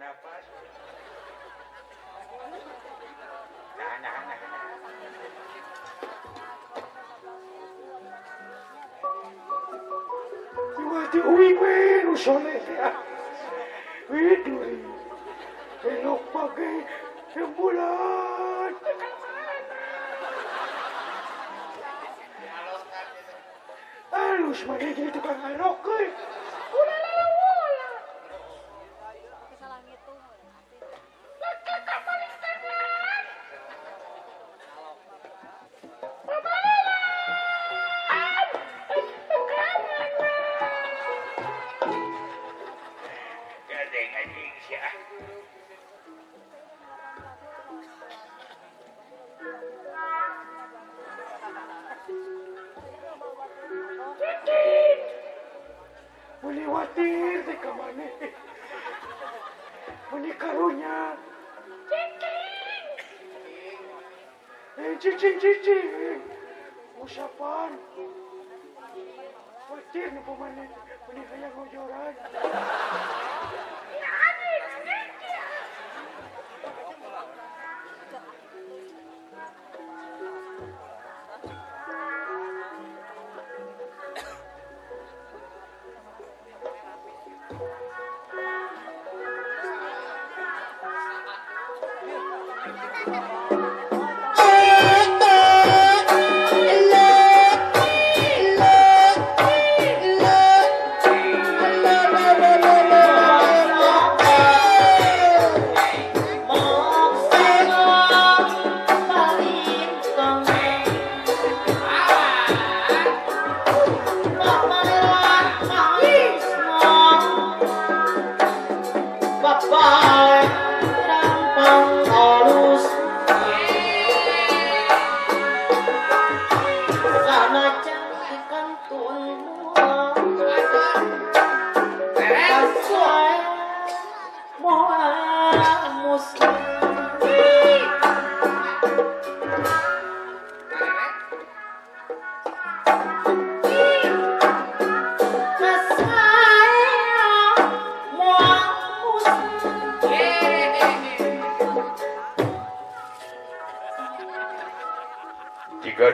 nafas. Nah, nah, nah. Mati uwi kwe rusone ya. Wih duri. Elok pagi sebulan. Halus mana jadi tukang alok ke? ter cama bonitoha o chap ter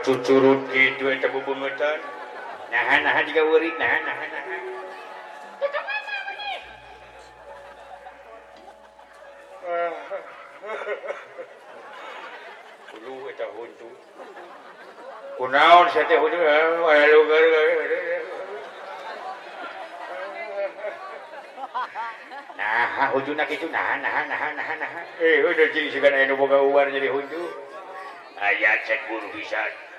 curutguru eh eh, bisa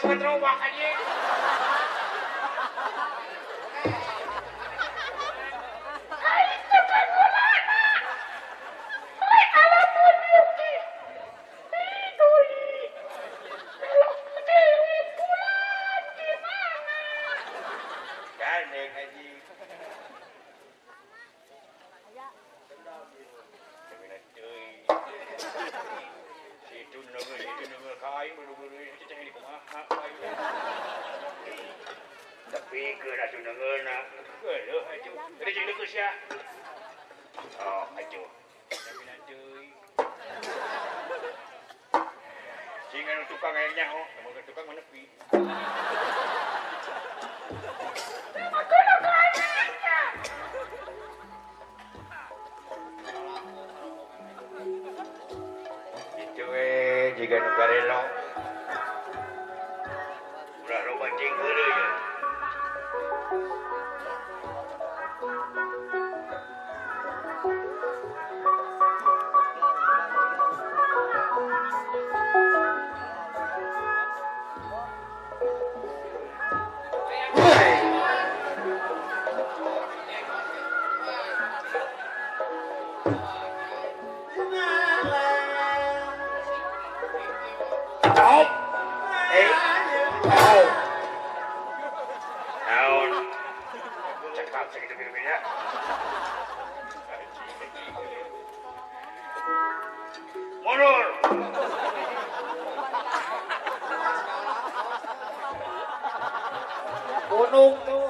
cuatro patrón, Sehingga nak tukang yang nyaho, oh. nama kat tukang mana pi. Aku nak kau Itu eh, jika nak kau Out. Eight. Out. Down. Check out. Check it out. Yeah. One more. Gunung tuh.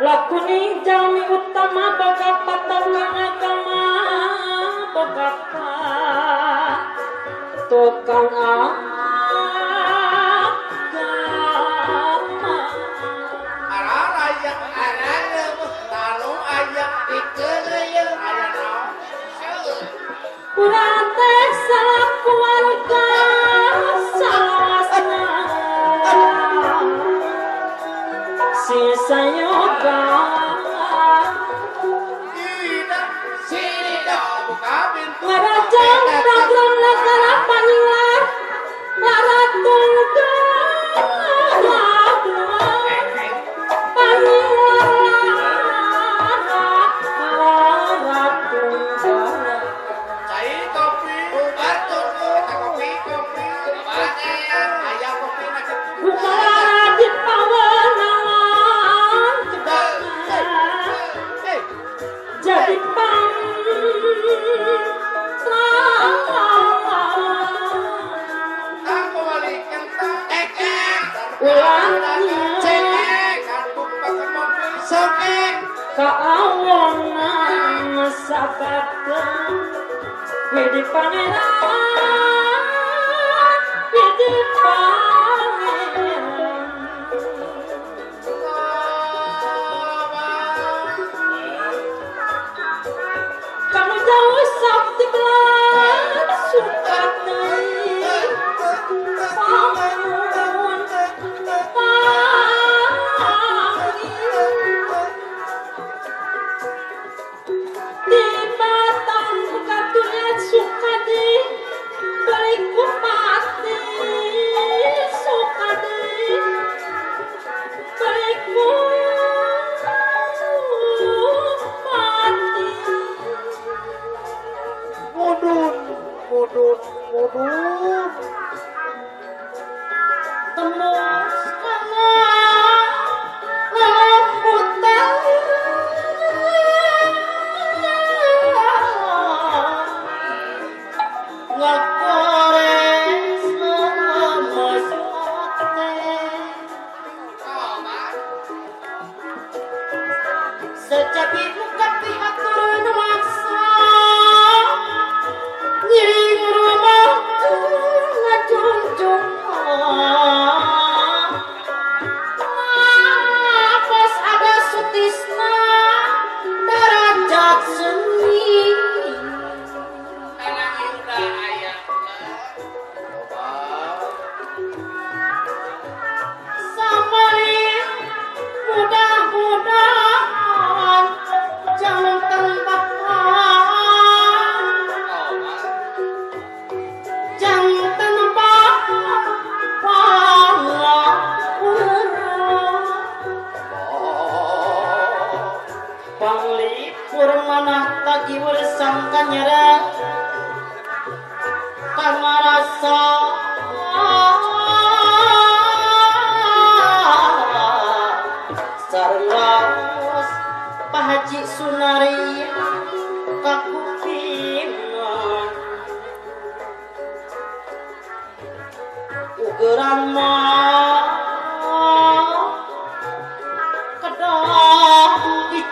lakuni jami utama baga patalang agama baga tukang ah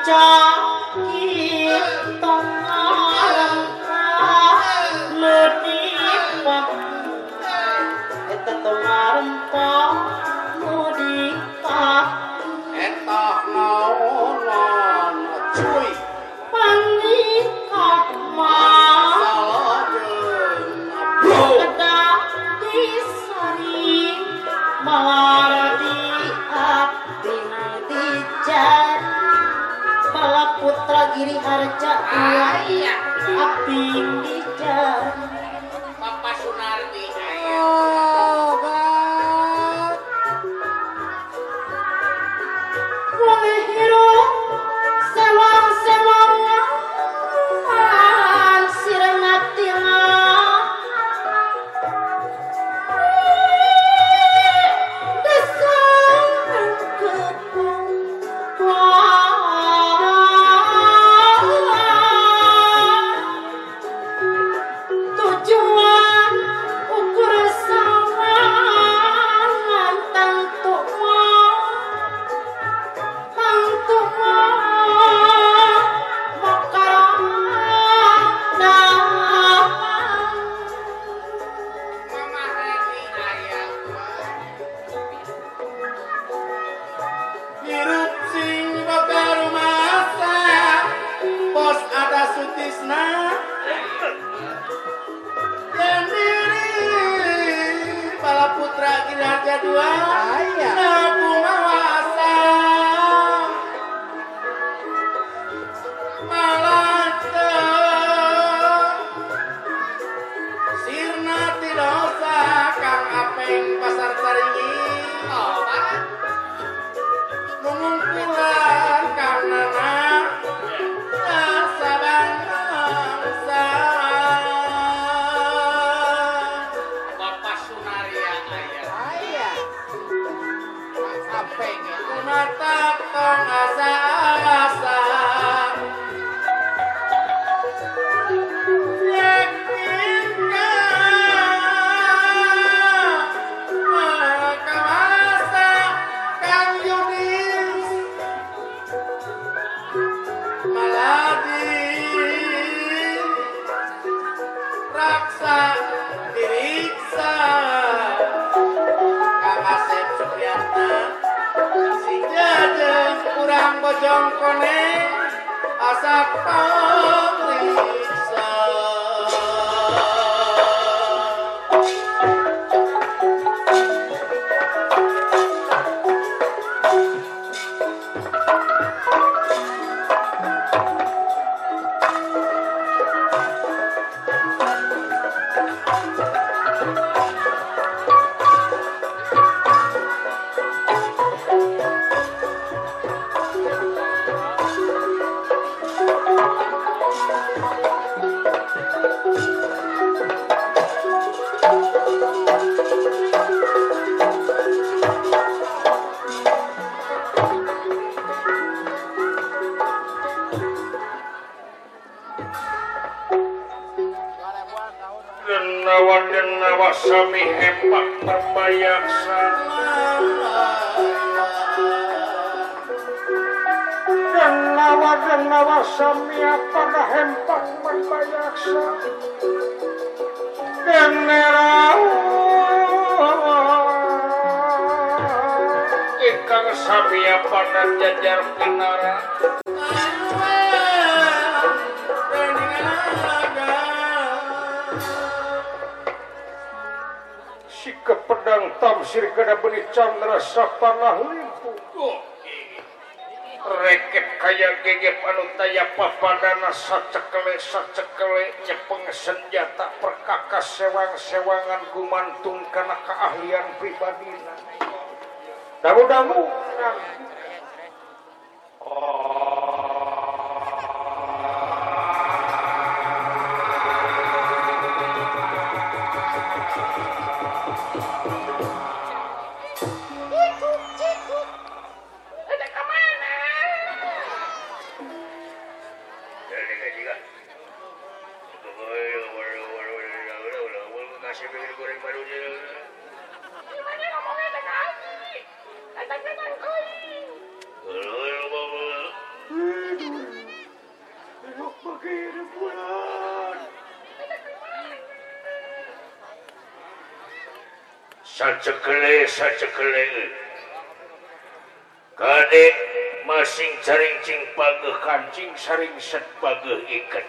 cho chiếc con sing poss ada sutisna dan pala Putra kita ada dua ayah hab Música να δώσω μια πάντα εμπάγμα παλιάξα Εμένα Ήταν σαν μια πάντα για διάρκεια νερά Si kepedang tam sirkan abni chandra sapa nahli ket kayak geget baru tay apasa cekelesa cekele cepang senjata perkakas sewang sewangan gumantung karena keahlian pribadilandah-dahulu Oh kel Kadek masing seringcing page kancing sering sebagai ikan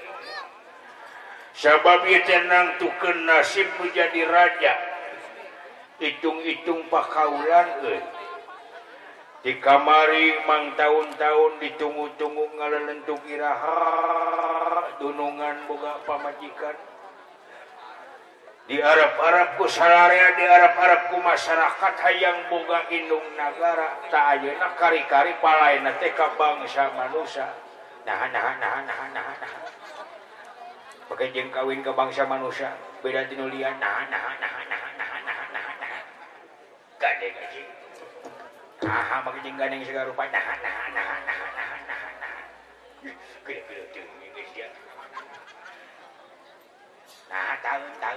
sahabat tenang Tuken nasib menjadi raja hitung-itung pakkhalan di kamari mang tahun-tahun ditunggu-tungungan lelentugira gunungan bungga pamajikan di Arab-arabkualaria di Arab Arabku masyarakat hayang bogang Iung negara tak kar-kariK bangsa manusia nah pakai jengkawin ke bangsa manusiada Hai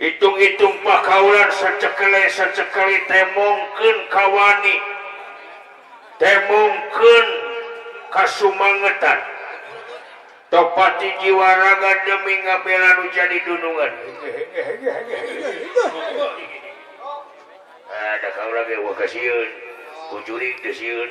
hitung-itung Pak kalan sekele sekali temongkenkawawanni temongken Kasumngetan topat jiwaraga demi ngapelanjan diunungan adakasiun kuncuri keun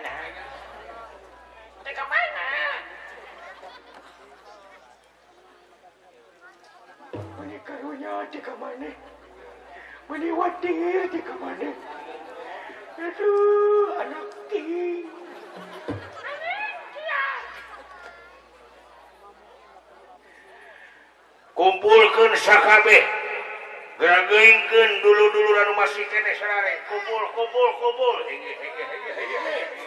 punya karnya jikawa Hai kumpul ke SaBgeken dulu dulusi kumpulkumpulkobolhehehe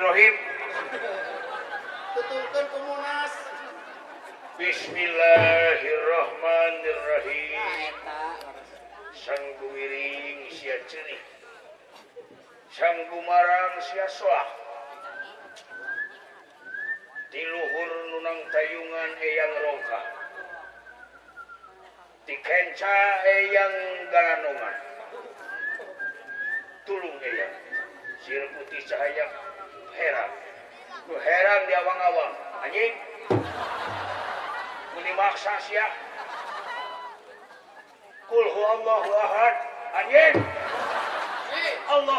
Rohims Bismillahirromanrrahim sanging jenih sanggu marang siaswa diluhur nunang tayungan Eyang longka Hai dikencaanganoman tulungang sir putih cahaya heran tuh heran di a Bang awal anjingmaksakulallah anjing Allah